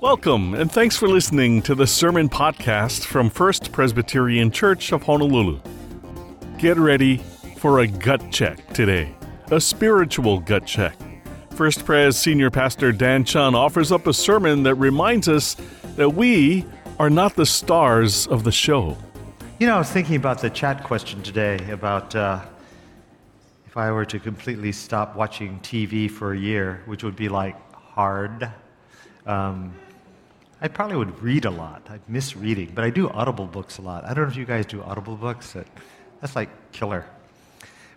Welcome, and thanks for listening to the Sermon Podcast from First Presbyterian Church of Honolulu. Get ready for a gut check today, a spiritual gut check. First Pres Senior Pastor Dan Chun offers up a sermon that reminds us that we are not the stars of the show. You know, I was thinking about the chat question today about uh, if I were to completely stop watching TV for a year, which would be like hard. Um, I probably would read a lot. I miss reading, but I do audible books a lot. I don't know if you guys do audible books. That's like killer.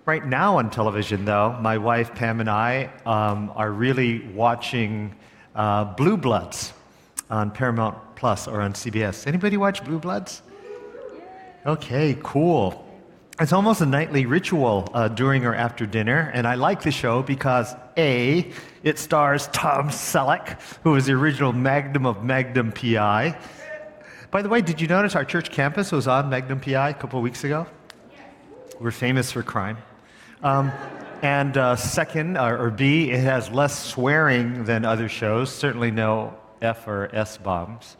Right now on television, though, my wife Pam and I um, are really watching uh, Blue Bloods on Paramount Plus or on CBS. Anybody watch Blue Bloods? Okay, cool. It's almost a nightly ritual uh, during or after dinner, and I like the show because A, it stars Tom Selleck, who was the original Magnum of Magnum PI. By the way, did you notice our church campus was on Magnum PI a couple of weeks ago? We're famous for crime. Um, and uh, second, or, or B, it has less swearing than other shows, certainly no F or S bombs.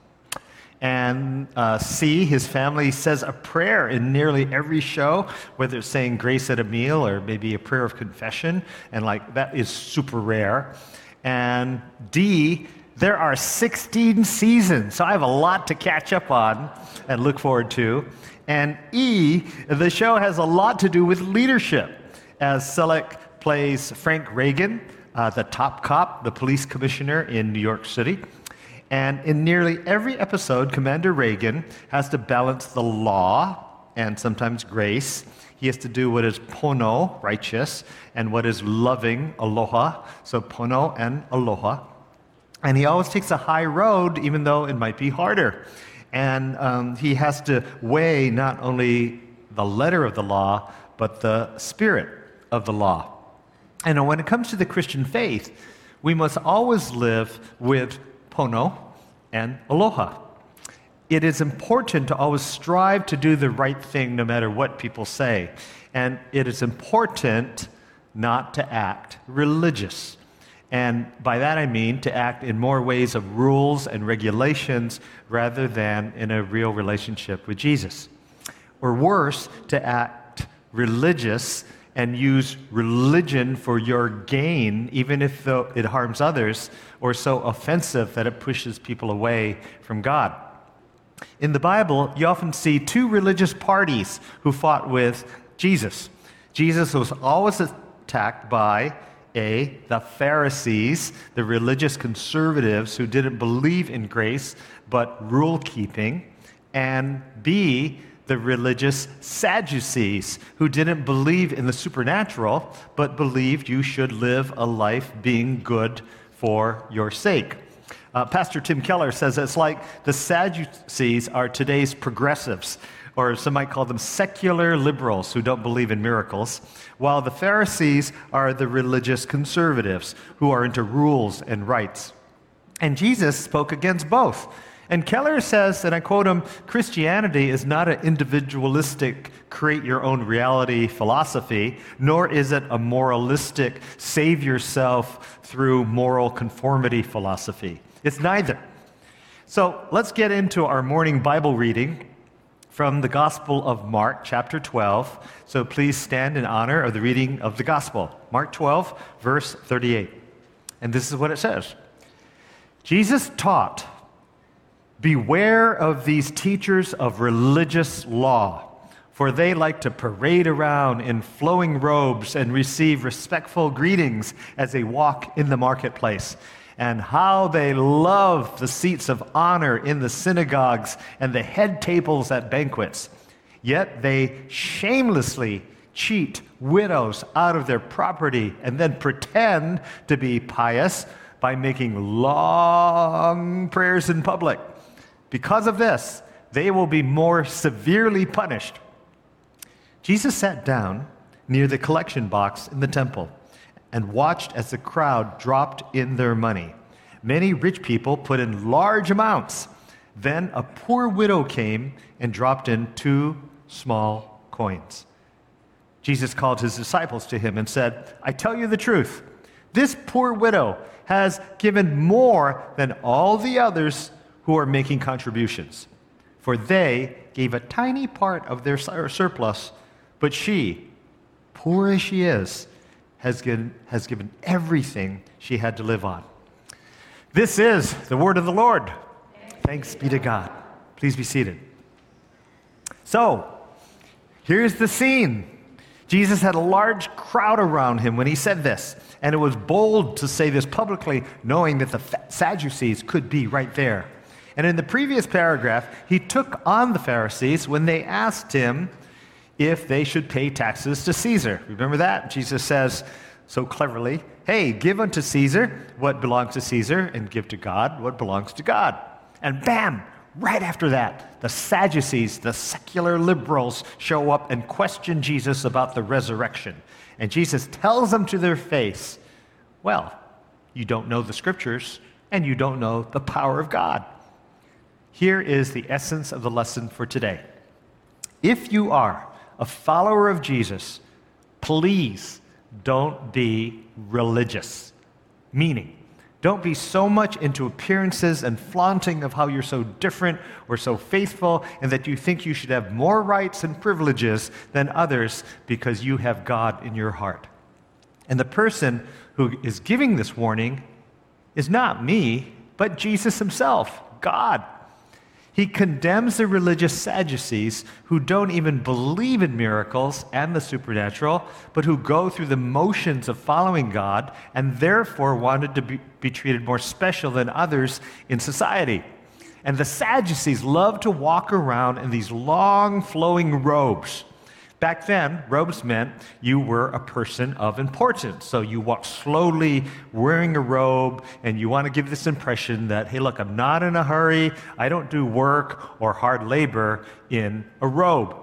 And uh, C, his family says a prayer in nearly every show, whether it's saying grace at a meal or maybe a prayer of confession, and like that is super rare. And D, there are 16 seasons, so I have a lot to catch up on and look forward to. And E, the show has a lot to do with leadership, as Selleck plays Frank Reagan, uh, the top cop, the police commissioner in New York City. And in nearly every episode, Commander Reagan has to balance the law and sometimes grace. He has to do what is pono, righteous, and what is loving, aloha. So pono and aloha. And he always takes a high road, even though it might be harder. And um, he has to weigh not only the letter of the law, but the spirit of the law. And when it comes to the Christian faith, we must always live with pono and aloha. It is important to always strive to do the right thing no matter what people say. And it is important not to act religious. And by that I mean to act in more ways of rules and regulations rather than in a real relationship with Jesus. Or worse, to act religious and use religion for your gain, even if it harms others, or so offensive that it pushes people away from God. In the Bible, you often see two religious parties who fought with Jesus. Jesus was always attacked by A, the Pharisees, the religious conservatives who didn't believe in grace but rule keeping, and B, the religious Sadducees, who didn't believe in the supernatural, but believed you should live a life being good for your sake. Uh, Pastor Tim Keller says it's like the Sadducees are today's progressives, or some might call them secular liberals who don't believe in miracles, while the Pharisees are the religious conservatives who are into rules and rights. And Jesus spoke against both. And Keller says, and I quote him Christianity is not an individualistic, create your own reality philosophy, nor is it a moralistic, save yourself through moral conformity philosophy. It's neither. So let's get into our morning Bible reading from the Gospel of Mark, chapter 12. So please stand in honor of the reading of the Gospel. Mark 12, verse 38. And this is what it says Jesus taught Beware of these teachers of religious law, for they like to parade around in flowing robes and receive respectful greetings as they walk in the marketplace. And how they love the seats of honor in the synagogues and the head tables at banquets. Yet they shamelessly cheat widows out of their property and then pretend to be pious by making long prayers in public. Because of this, they will be more severely punished. Jesus sat down near the collection box in the temple and watched as the crowd dropped in their money. Many rich people put in large amounts. Then a poor widow came and dropped in two small coins. Jesus called his disciples to him and said, I tell you the truth. This poor widow has given more than all the others who are making contributions, for they gave a tiny part of their surplus, but she, poor as she is, has given, has given everything she had to live on. This is the word of the Lord. Thanks be to God. Please be seated. So, here's the scene. Jesus had a large crowd around him when he said this, and it was bold to say this publicly, knowing that the Sadducees could be right there. And in the previous paragraph, he took on the Pharisees when they asked him if they should pay taxes to Caesar. Remember that? Jesus says so cleverly, Hey, give unto Caesar what belongs to Caesar, and give to God what belongs to God. And bam, right after that, the Sadducees, the secular liberals, show up and question Jesus about the resurrection. And Jesus tells them to their face, Well, you don't know the scriptures, and you don't know the power of God. Here is the essence of the lesson for today. If you are a follower of Jesus, please don't be religious. Meaning, don't be so much into appearances and flaunting of how you're so different or so faithful and that you think you should have more rights and privileges than others because you have God in your heart. And the person who is giving this warning is not me, but Jesus himself, God. He condemns the religious Sadducees who don't even believe in miracles and the supernatural, but who go through the motions of following God and therefore wanted to be, be treated more special than others in society. And the Sadducees love to walk around in these long flowing robes Back then, robes meant you were a person of importance. So you walk slowly wearing a robe, and you want to give this impression that, hey, look, I'm not in a hurry. I don't do work or hard labor in a robe.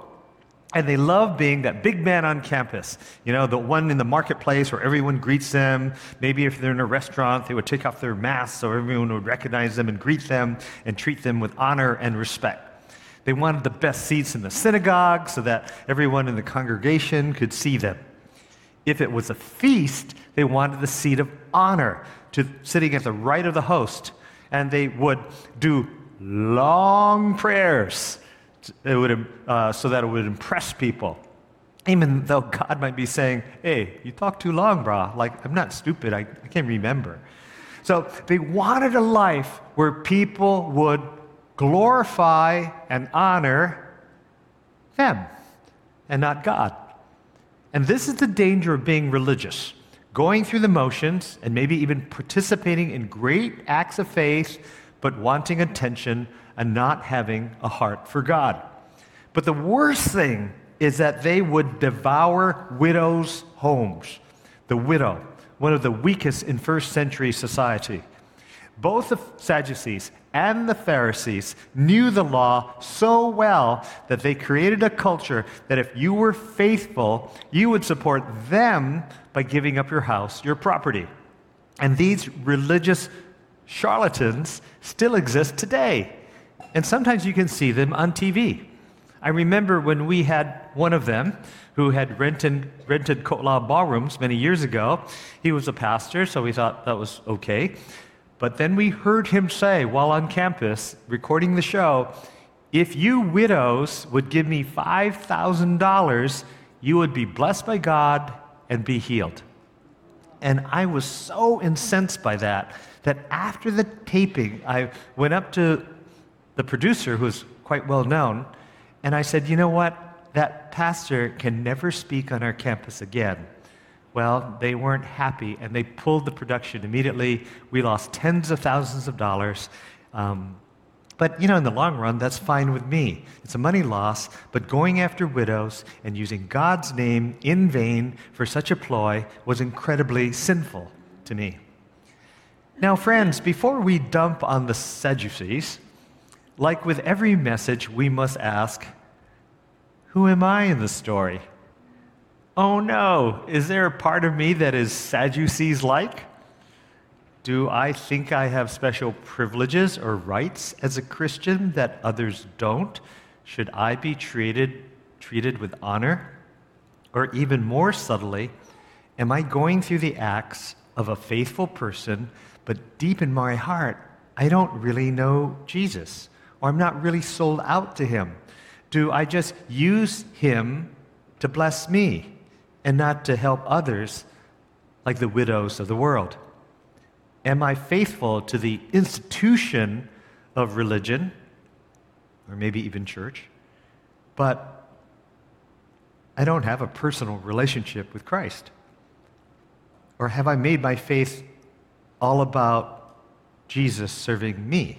And they love being that big man on campus, you know, the one in the marketplace where everyone greets them. Maybe if they're in a restaurant, they would take off their masks so everyone would recognize them and greet them and treat them with honor and respect. They wanted the best seats in the synagogue so that everyone in the congregation could see them. If it was a feast, they wanted the seat of honor, to sitting at the right of the host, and they would do long prayers it would, uh, so that it would impress people. Even though God might be saying, hey, you talk too long, brah. Like, I'm not stupid, I, I can't remember. So they wanted a life where people would glorify and honor them and not God. And this is the danger of being religious, going through the motions and maybe even participating in great acts of faith, but wanting attention and not having a heart for God. But the worst thing is that they would devour widows' homes. The widow, one of the weakest in first century society. Both the Sadducees and the Pharisees knew the law so well that they created a culture that if you were faithful, you would support them by giving up your house, your property. And these religious charlatans still exist today. And sometimes you can see them on TV. I remember when we had one of them who had rented, rented Ko'olau ballrooms many years ago. He was a pastor, so we thought that was okay. But then we heard him say while on campus recording the show, if you widows would give me $5,000, you would be blessed by God and be healed. And I was so incensed by that that after the taping, I went up to the producer, who's quite well known, and I said, You know what? That pastor can never speak on our campus again. Well, they weren't happy and they pulled the production immediately. We lost tens of thousands of dollars. Um, but, you know, in the long run, that's fine with me. It's a money loss, but going after widows and using God's name in vain for such a ploy was incredibly sinful to me. Now, friends, before we dump on the Sadducees, like with every message, we must ask who am I in the story? Oh no, is there a part of me that is Sadducees like? Do I think I have special privileges or rights as a Christian that others don't? Should I be treated, treated with honor? Or even more subtly, am I going through the acts of a faithful person, but deep in my heart, I don't really know Jesus, or I'm not really sold out to him? Do I just use him to bless me and not to help others like the widows of the world? Am I faithful to the institution of religion, or maybe even church, but I don't have a personal relationship with Christ? Or have I made my faith all about Jesus serving me?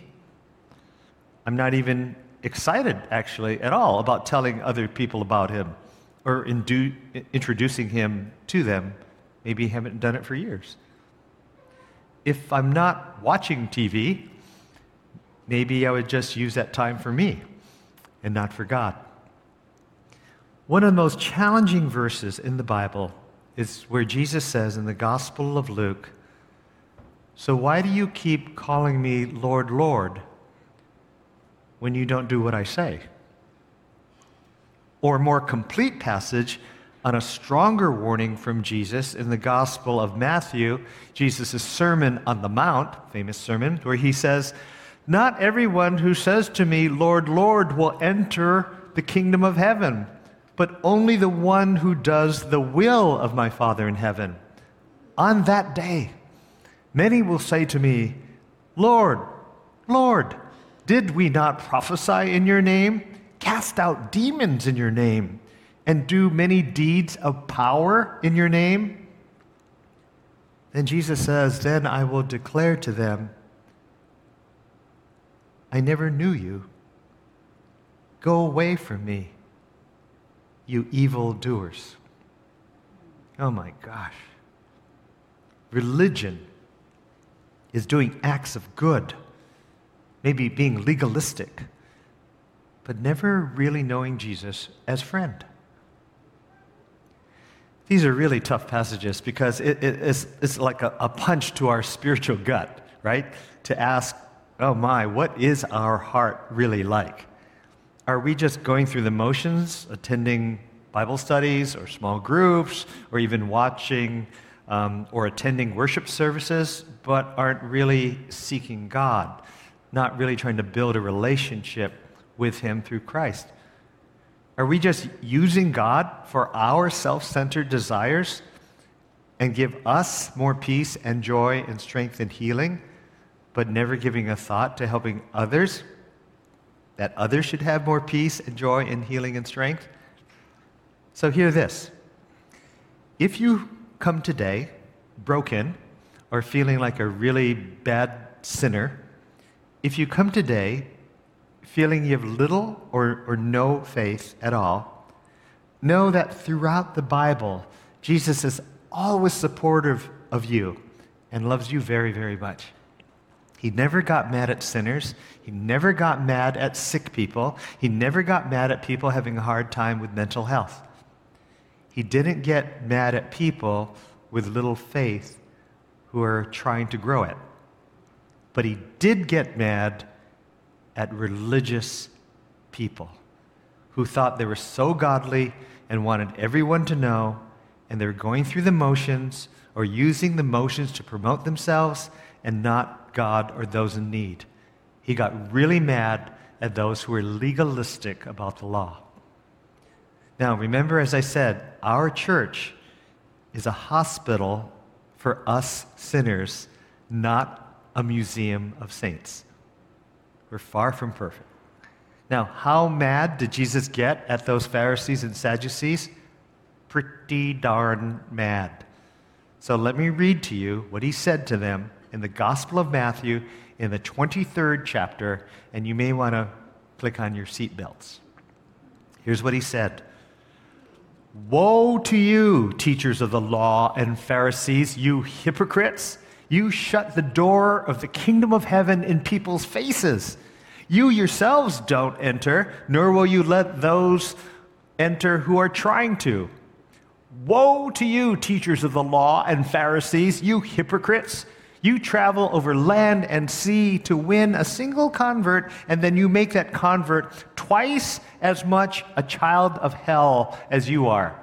I'm not even excited, actually, at all about telling other people about him or indu- introducing him to them. Maybe haven't done it for years. If I'm not watching TV, maybe I would just use that time for me and not for God. One of the most challenging verses in the Bible is where Jesus says in the Gospel of Luke, So why do you keep calling me Lord, Lord when you don't do what I say? Or more complete passage on a stronger warning from Jesus in the Gospel of Matthew, Jesus' Sermon on the Mount, famous sermon, where he says, Not everyone who says to me, Lord, Lord, will enter the kingdom of heaven, but only the one who does the will of my Father in heaven. On that day, many will say to me, Lord, Lord, did we not prophesy in your name, cast out demons in your name? and do many deeds of power in your name? Then Jesus says, Then I will declare to them, I never knew you. Go away from me, you evil doers. Oh my gosh. Religion is doing acts of good, maybe being legalistic, but never really knowing Jesus as friend. These are really tough passages because it, it, it's, it's like a, a punch to our spiritual gut, right? To ask, oh my, what is our heart really like? Are we just going through the motions, attending Bible studies or small groups, or even watching um, or attending worship services, but aren't really seeking God, not really trying to build a relationship with Him through Christ? Are we just using God for our self centered desires and give us more peace and joy and strength and healing, but never giving a thought to helping others? That others should have more peace and joy and healing and strength? So, hear this. If you come today broken or feeling like a really bad sinner, if you come today feeling you have little or, or no faith at all, know that throughout the Bible, Jesus is always supportive of you and loves you very, very much. He never got mad at sinners. He never got mad at sick people. He never got mad at people having a hard time with mental health. He didn't get mad at people with little faith who are trying to grow it. But he did get mad at religious people who thought they were so godly and wanted everyone to know, and they were going through the motions or using the motions to promote themselves and not God or those in need. He got really mad at those who were legalistic about the law. Now, remember, as I said, our church is a hospital for us sinners, not a museum of saints. We're far from perfect. Now, how mad did Jesus get at those Pharisees and Sadducees? Pretty darn mad. So let me read to you what he said to them in the Gospel of Matthew in the 23rd chapter, and you may want to click on your seatbelts. Here's what he said Woe to you, teachers of the law and Pharisees, you hypocrites! You shut the door of the kingdom of heaven in people's faces. You yourselves don't enter, nor will you let those enter who are trying to. Woe to you, teachers of the law and Pharisees, you hypocrites! You travel over land and sea to win a single convert, and then you make that convert twice as much a child of hell as you are.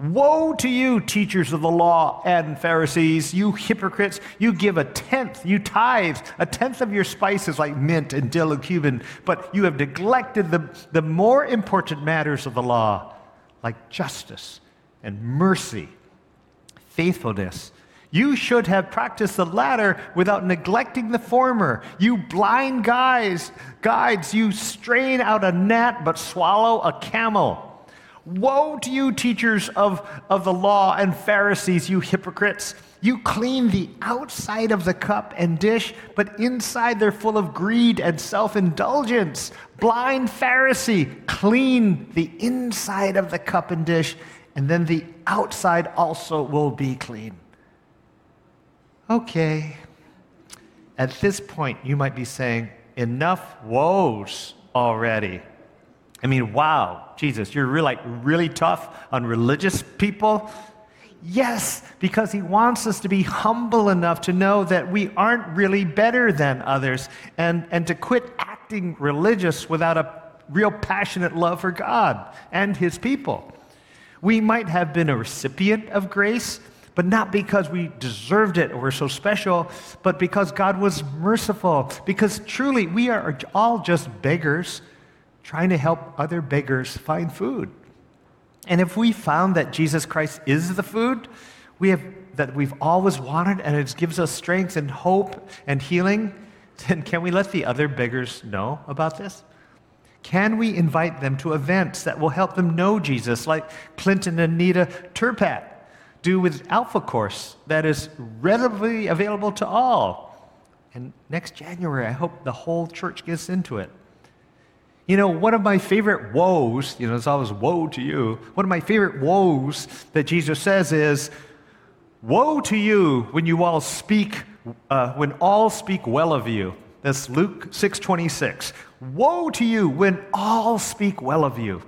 Woe to you, teachers of the law and Pharisees, you hypocrites! You give a tenth, you tithe a tenth of your spices like mint and dill and cumin, but you have neglected the, the more important matters of the law, like justice and mercy, faithfulness. You should have practiced the latter without neglecting the former. You blind guys, guides, you strain out a gnat but swallow a camel. Woe to you, teachers of, of the law and Pharisees, you hypocrites! You clean the outside of the cup and dish, but inside they're full of greed and self indulgence. Blind Pharisee, clean the inside of the cup and dish, and then the outside also will be clean. Okay. At this point, you might be saying, enough woes already. I mean, wow, Jesus, you're really, like really tough on religious people. Yes, because he wants us to be humble enough to know that we aren't really better than others and, and to quit acting religious without a real passionate love for God and his people. We might have been a recipient of grace, but not because we deserved it or were so special, but because God was merciful. Because truly, we are all just beggars trying to help other beggars find food. And if we found that Jesus Christ is the food we have, that we've always wanted and it gives us strength and hope and healing, then can we let the other beggars know about this? Can we invite them to events that will help them know Jesus, like Clinton and Nita Turpat do with Alpha Course, that is readily available to all? And next January, I hope the whole church gets into it. You know, one of my favorite woes, you know, it's always woe to you. One of my favorite woes that Jesus says is, Woe to you when you all speak, uh, when all speak well of you. That's Luke 6:26. Woe to you when all speak well of you.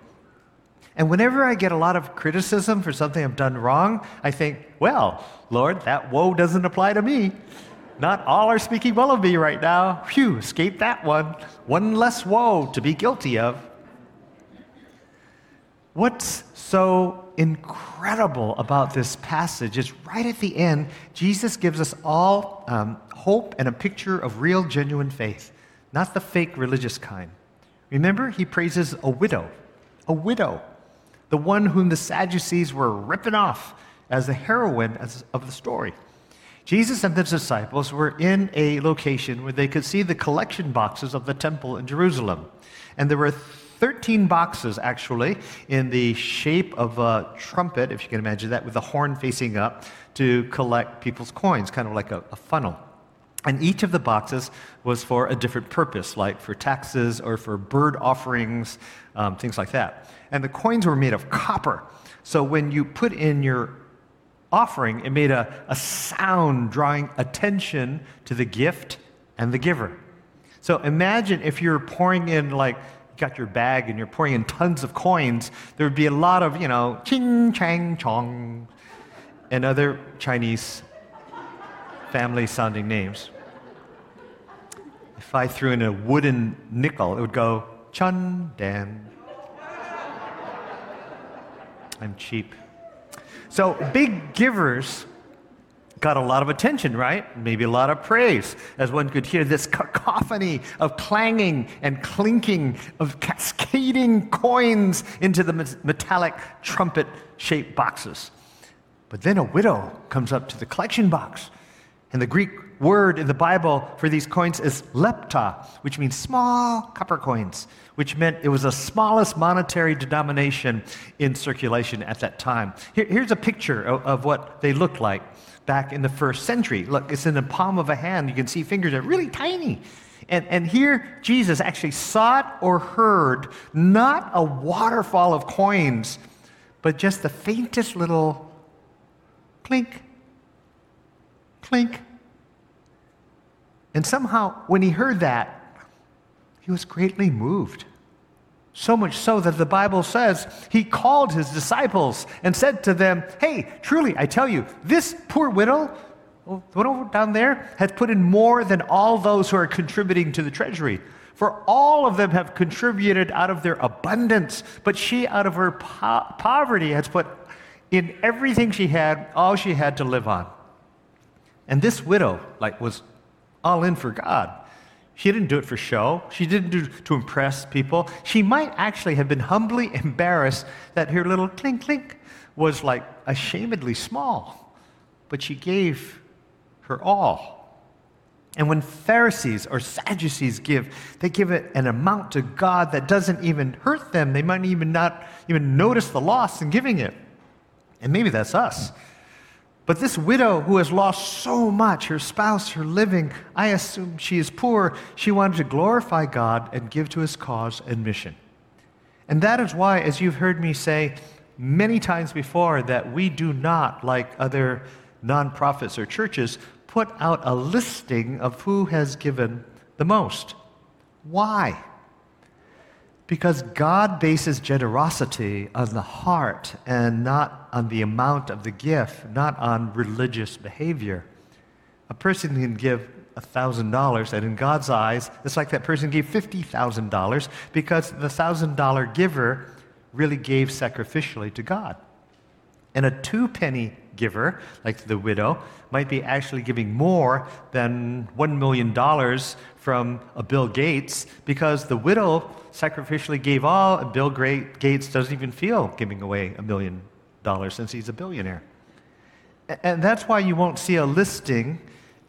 And whenever I get a lot of criticism for something I've done wrong, I think, well, Lord, that woe doesn't apply to me. Not all are speaking well of me right now. Phew, escape that one. One less woe to be guilty of. What's so incredible about this passage is right at the end, Jesus gives us all um, hope and a picture of real, genuine faith, not the fake religious kind. Remember, he praises a widow, a widow, the one whom the Sadducees were ripping off as the heroine of the story. Jesus and his disciples were in a location where they could see the collection boxes of the temple in Jerusalem. And there were 13 boxes, actually, in the shape of a trumpet, if you can imagine that, with the horn facing up to collect people's coins, kind of like a, a funnel. And each of the boxes was for a different purpose, like for taxes or for bird offerings, um, things like that. And the coins were made of copper. So when you put in your offering, it made a, a sound drawing attention to the gift and the giver. So imagine if you're pouring in, like, you got your bag and you're pouring in tons of coins, there would be a lot of, you know, ching, chang, chong, and other Chinese family sounding names. If I threw in a wooden nickel, it would go Chun Dan. I'm cheap. So big givers got a lot of attention, right? Maybe a lot of praise, as one could hear this cacophony of clanging and clinking of cascading coins into the metallic trumpet shaped boxes. But then a widow comes up to the collection box, and the Greek word in the Bible for these coins is lepta, which means small copper coins, which meant it was the smallest monetary denomination in circulation at that time. Here, here's a picture of, of, what they looked like back in the first century. Look, it's in the palm of a hand. You can see fingers are really tiny. And, and here, Jesus actually sought or heard not a waterfall of coins, but just the faintest little clink, clink, and somehow, when he heard that, he was greatly moved. So much so that the Bible says he called his disciples and said to them, Hey, truly, I tell you, this poor widow, widow down there, has put in more than all those who are contributing to the treasury. For all of them have contributed out of their abundance, but she, out of her po- poverty, has put in everything she had, all she had to live on. And this widow, like, was all in for God. She didn't do it for show. She didn't do it to impress people. She might actually have been humbly embarrassed that her little clink clink was like ashamedly small. But she gave her all. And when Pharisees or Sadducees give, they give it an amount to God that doesn't even hurt them. They might even not even notice the loss in giving it. And maybe that's us. But this widow who has lost so much, her spouse, her living, I assume she is poor, she wanted to glorify God and give to his cause and mission. And that is why, as you've heard me say many times before, that we do not, like other nonprofits or churches, put out a listing of who has given the most. Why? Because God bases generosity on the heart and not on the amount of the gift, not on religious behavior. A person can give $1,000, and in God's eyes, it's like that person gave $50,000 because the $1,000 giver really gave sacrificially to God. And a two penny giver, like the widow, might be actually giving more than $1 million from a Bill Gates because the widow sacrificially gave all, and Bill Gates doesn't even feel giving away a million dollars since he's a billionaire. And that's why you won't see a listing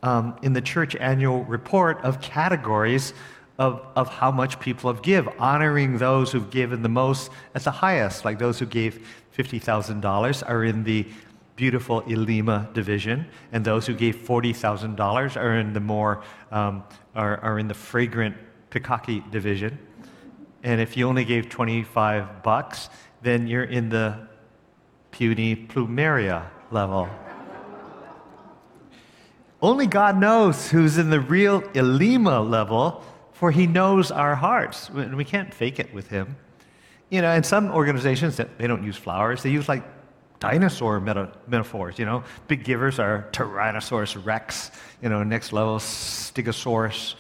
um, in the church annual report of categories of, of how much people have give, honoring those who've given the most at the highest, like those who gave $50,000 are in the beautiful Ilima division, and those who gave $40,000 are in the more, um, are, are in the fragrant Pikake division. And if you only gave 25 bucks, then you're in the puny plumeria level. only God knows who's in the real Ilima level, for he knows our hearts. And we can't fake it with him. You know, in some organizations, they don't use flowers. They use like dinosaur meta- metaphors, you know. Big givers are Tyrannosaurus rex, you know, next level Stegosaurus.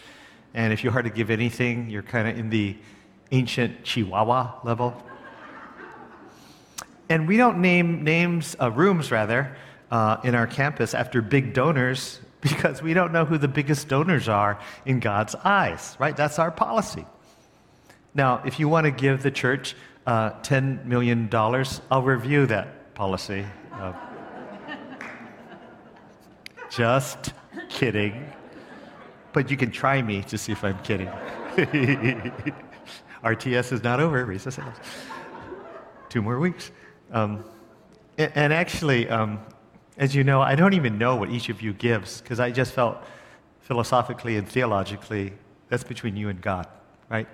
And if you're hard to give anything, you're kind of in the ancient Chihuahua level. And we don't name names, uh, rooms rather, uh, in our campus after big donors because we don't know who the biggest donors are in God's eyes, right? That's our policy. Now, if you want to give the church uh, $10 million, I'll review that policy. Uh, just kidding. But you can try me to see if I'm kidding. RTS is not over, recess. Two more weeks. Um, and, and, actually, um, as you know, I don't even know what each of you gives because I just felt philosophically and theologically that's between you and God, right?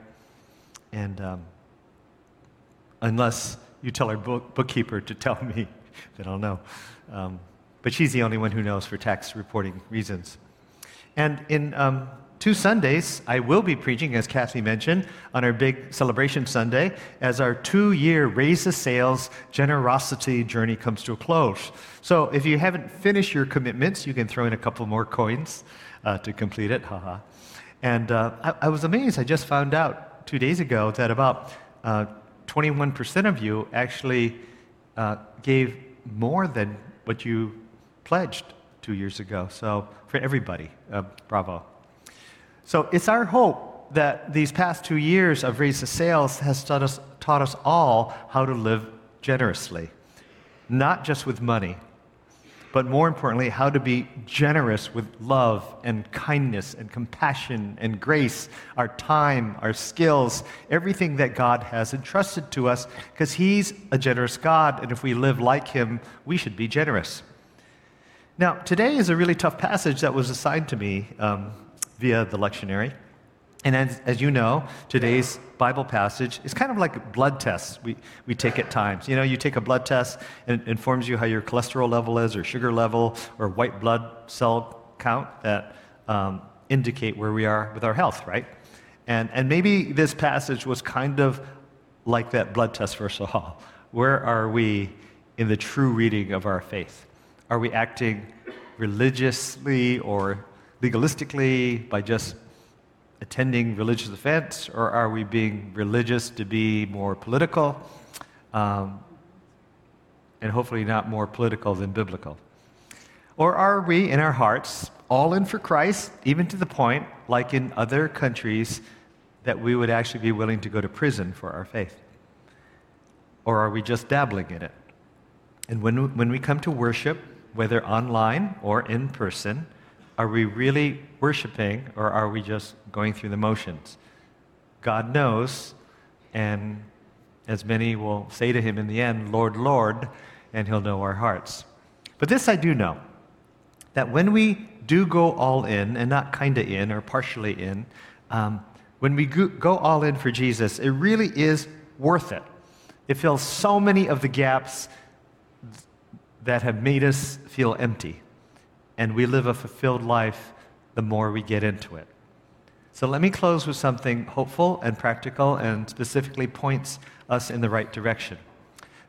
And um, unless you tell our book, bookkeeper to tell me, then I'll know. Um, but she's the only one who knows for tax reporting reasons. And in um, two Sundays, I will be preaching, as Kathy mentioned, on our big celebration Sunday as our two year Raise the Sails generosity journey comes to a close. So if you haven't finished your commitments, you can throw in a couple more coins uh, to complete it. Haha. And uh, I, I, was amazed. I just found out two days ago that about uh, 21% of you actually uh, gave more than what you pledged two years ago. So, for everybody, uh, bravo. So, it's our hope that these past two years of Raise the Sails has taught us, taught us all how to live generously, not just with money, but more importantly, how to be generous with love and kindness and compassion and grace, our time, our skills, everything that God has entrusted to us, because He's a generous God, and if we live like Him, we should be generous. Now, today is a really tough passage that was assigned to me um, via the lectionary. And as, as, you know, today's Bible passage is kind of like blood tests we, we take at times. You know, you take a blood test and it informs you how your cholesterol level is, or sugar level, or white blood cell count that um, indicate where we are with our health, right? And, and maybe this passage was kind of like that blood test for us all. Where are we in the true reading of our faith? Are we acting religiously or legalistically by just attending religious events, or are we being religious to be more political? Um, and hopefully not more political than biblical? Or are we, in our hearts, all in for Christ, even to the point, like in other countries, that we would actually be willing to go to prison for our faith? Or are we just dabbling in it? And when, when we come to worship, whether online or in person, are we really worshiping or are we just going through the motions? God knows, and as many will say to him in the end, Lord, Lord, and he'll know our hearts. But this I do know that when we do go all in, and not kind of in or partially in, um, when we go all in for Jesus, it really is worth it. It fills so many of the gaps that have made us feel empty. And we live a fulfilled life the more we get into it. So let me close with something hopeful and practical and specifically points us in the right direction.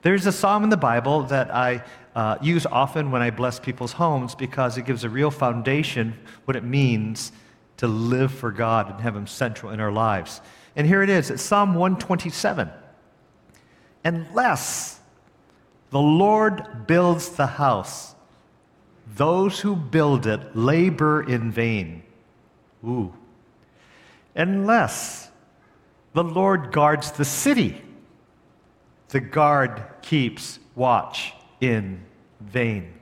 There's a psalm in the Bible that I uh, use often when I bless people's homes because it gives a real foundation what it means to live for God and have Him central in our lives. And here it is it's Psalm 127. Unless the Lord builds the house, those who build it labor in vain. Ooh unless the Lord guards the city. The guard keeps watch in vain.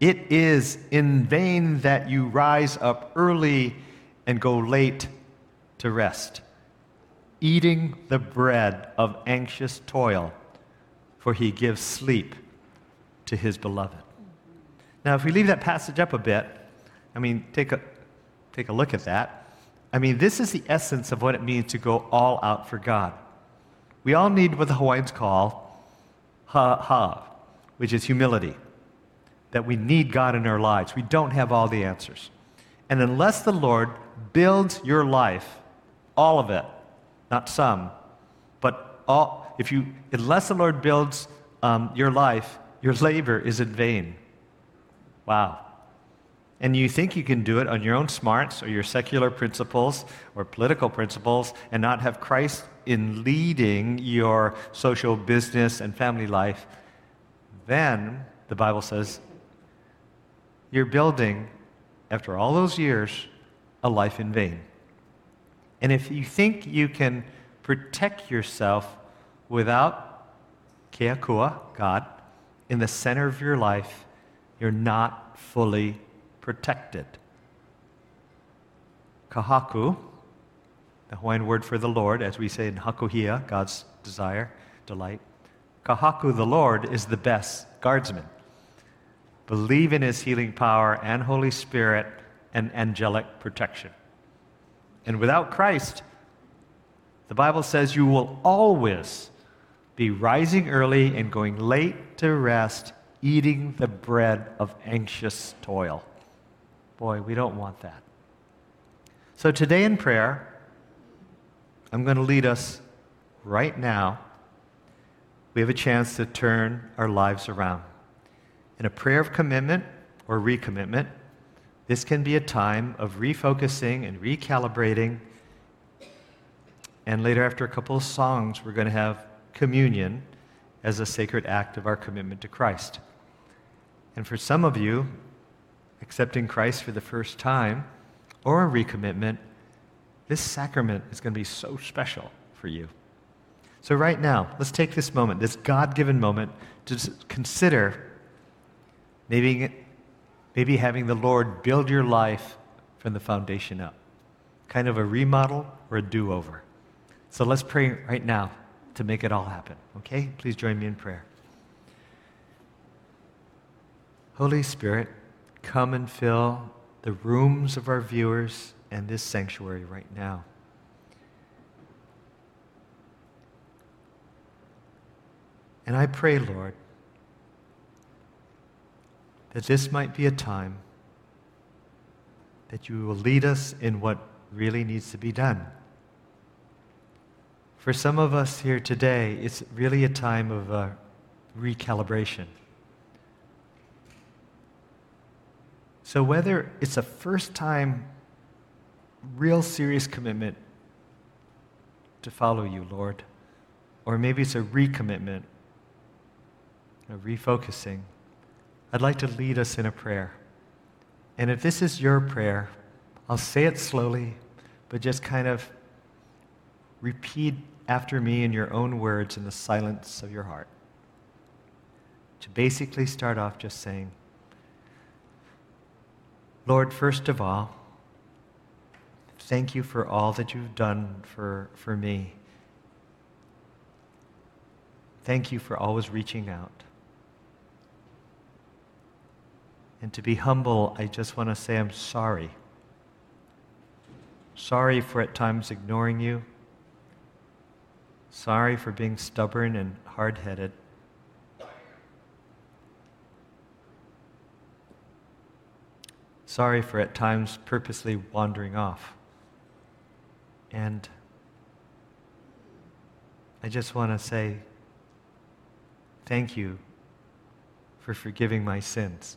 It is in vain that you rise up early and go late to rest, eating the bread of anxious toil, for he gives sleep to his beloved. Now, if we leave that passage up a bit, I mean, take a, take a look at that. I mean, this is the essence of what it means to go all out for God. We all need what the Hawaiians call ha ha, which is humility. That we need God in our lives. We don't have all the answers. And unless the Lord builds your life, all of it, not some, but all, if you, unless the Lord builds um, your life, your labor is in vain. Wow and you think you can do it on your own smarts or your secular principles or political principles and not have Christ in leading your social, business, and family life, then the Bible says you're building, after all those years, a life in vain. And if you think you can protect yourself without Keakua, God, in the center of your life, you're not fully protected. Kahaku, the Hawaiian word for the Lord, as we say in Hakuhia, God's desire, delight. Kahaku, the Lord, is the best guardsman. Believe in his healing power and Holy Spirit and angelic protection. And without Christ, the Bible says you will always be rising early and going late to rest, eating the bread of anxious toil. Boy, we don't want that. So today in prayer, I'm going to lead us right now. We have a chance to turn our lives around. In a prayer of commitment or recommitment, this can be a time of refocusing and recalibrating. And later, after a couple of songs, we're going to have communion as a sacred act of our commitment to Christ. And for some of you, accepting Christ for the first time or a recommitment, this sacrament is going to be so special for you. So, right now, let's take this moment, this God given moment, to consider maybe, maybe having the Lord build your life from the foundation up. Kind of a remodel or a do over. So, let's pray right now to make it all happen. Okay? Please join me in prayer. Holy Spirit, come and fill the rooms of our viewers and this sanctuary right now. And I pray, Lord, that this might be a time that you will lead us in what really needs to be done. For some of us here today, it's really a time of uh, recalibration. So, whether it's a first time, real serious commitment to follow you, Lord, or maybe it's a recommitment a refocusing, I'd like to lead us in a prayer. And if this is your prayer, I'll say it slowly, but just kind of repeat after me in your own words in the silence of your heart. To basically start off just saying, Lord, first of all, thank you for all that you've done for, for me. Thank you for always reaching out. And to be humble, I just want to say I'm sorry. Sorry for at times ignoring you. Sorry for being stubborn and hard headed. Sorry for at times purposely wandering off. And I just want to say thank you for forgiving my sins.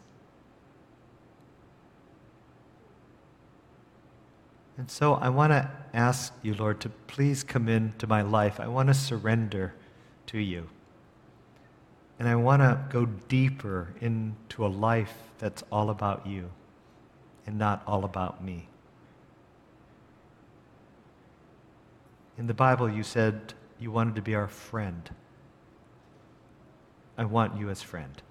And so I want to ask you, Lord, to please come into my life. I want to surrender to you. And I want to go deeper into a life that's all about you and not all about me. In the Bible, you said you wanted to be our friend. I want you as friend.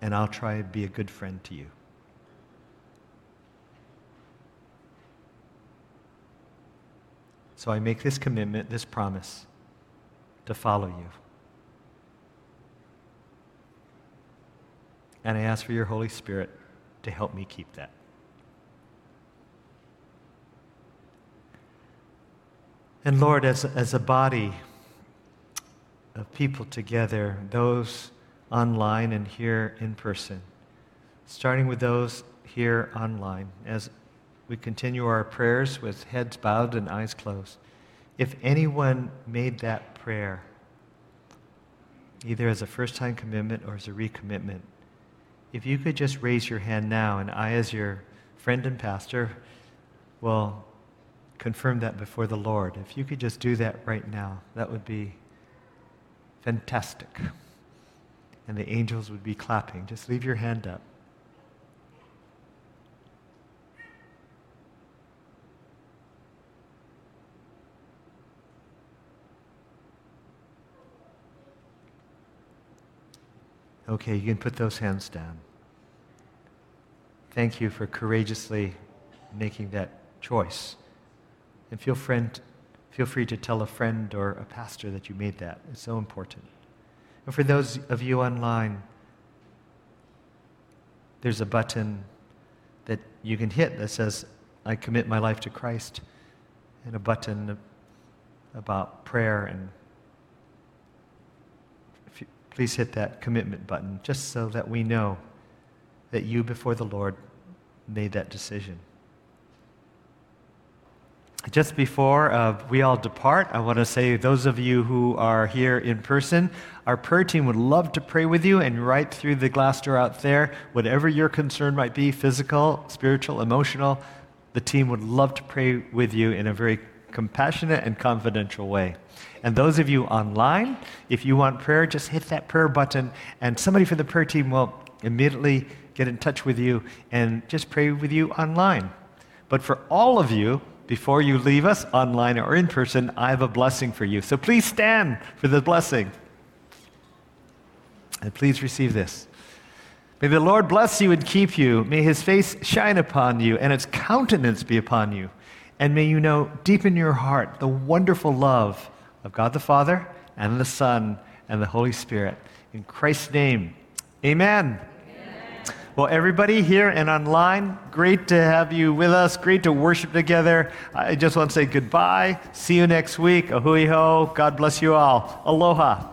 And I'll try to be a good friend to you. So I make this commitment, this promise to follow you. And I ask for your Holy Spirit to help me keep that. And Lord, as, as a body of people together, those online and here in person, starting with those here online, as we continue our prayers with heads bowed and eyes closed. If anyone made that prayer, either as a first time commitment or as a recommitment, if you could just raise your hand now, and I, as your friend and pastor, will confirm that before the Lord. If you could just do that right now, that would be fantastic. And the angels would be clapping. Just leave your hand up. Okay, you can put those hands down. Thank you for courageously making that choice. And feel, friend, feel free to tell a friend or a pastor that you made that. It's so important. And for those of you online, there's a button that you can hit that says, I commit my life to Christ, and a button about prayer and please hit that commitment button just so that we know that you, before the Lord, made that decision. Just before uh, we all depart, I want to say, those of you who are here in person, our prayer team would love to pray with you and right through the glass door out there, whatever your concern might be physical, spiritual, emotional the team would love to pray with you in a very compassionate and confidential way. And those of you online, if you want prayer, just hit that prayer button, and somebody from the prayer team will immediately get in touch with you and just pray with you online. But for all of you, before you leave us online or in person, I have a blessing for you. So please stand for the blessing. And please receive this. May the Lord bless you and keep you. May his face shine upon you and its countenance be upon you. And may you know deep in your heart the wonderful love of God the Father and the Son and the Holy Spirit. In Christ's name, amen. amen. Well, everybody here and online, great to have you with us. Great to worship together. I just want to say goodbye. See you next week. A hui hou. God bless you all. Aloha.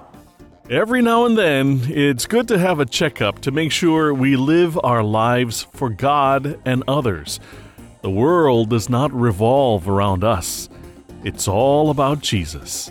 Every now and then, it's good to have a checkup to make sure we live our lives for God and others. The world does not revolve around us. It's all about Jesus.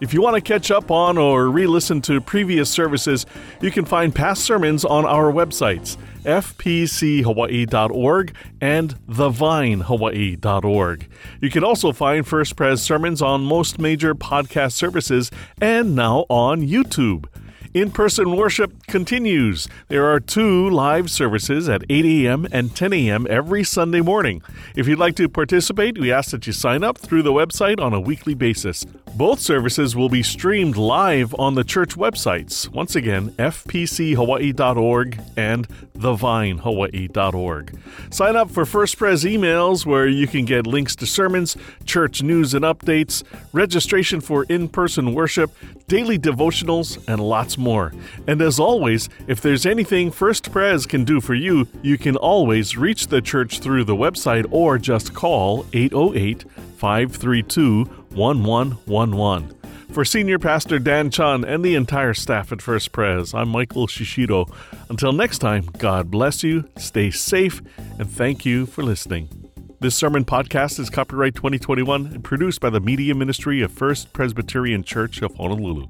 If you want to catch up on or re listen to previous services, you can find past sermons on our websites, fpchawaii.org and thevinehawaii.org. You can also find First Pres sermons on most major podcast services and now on YouTube. In person worship continues. There are two live services at 8 a.m. and 10 a.m. every Sunday morning. If you'd like to participate, we ask that you sign up through the website on a weekly basis. Both services will be streamed live on the church websites. Once again, fpchawaii.org and thevinehawaii.org. Sign up for First Pres emails where you can get links to sermons, church news and updates, registration for in person worship, daily devotionals, and lots more. And as always, if there's anything First Pres can do for you, you can always reach the church through the website or just call 808 532 1111. For Senior Pastor Dan Chun and the entire staff at First Pres, I'm Michael Shishido. Until next time, God bless you, stay safe, and thank you for listening. This sermon podcast is copyright 2021 and produced by the Media Ministry of First Presbyterian Church of Honolulu.